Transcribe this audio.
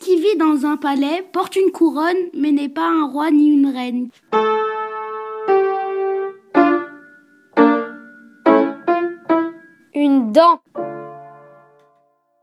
Qui vit dans un palais, porte une couronne, mais n'est pas un roi ni une reine Une dent.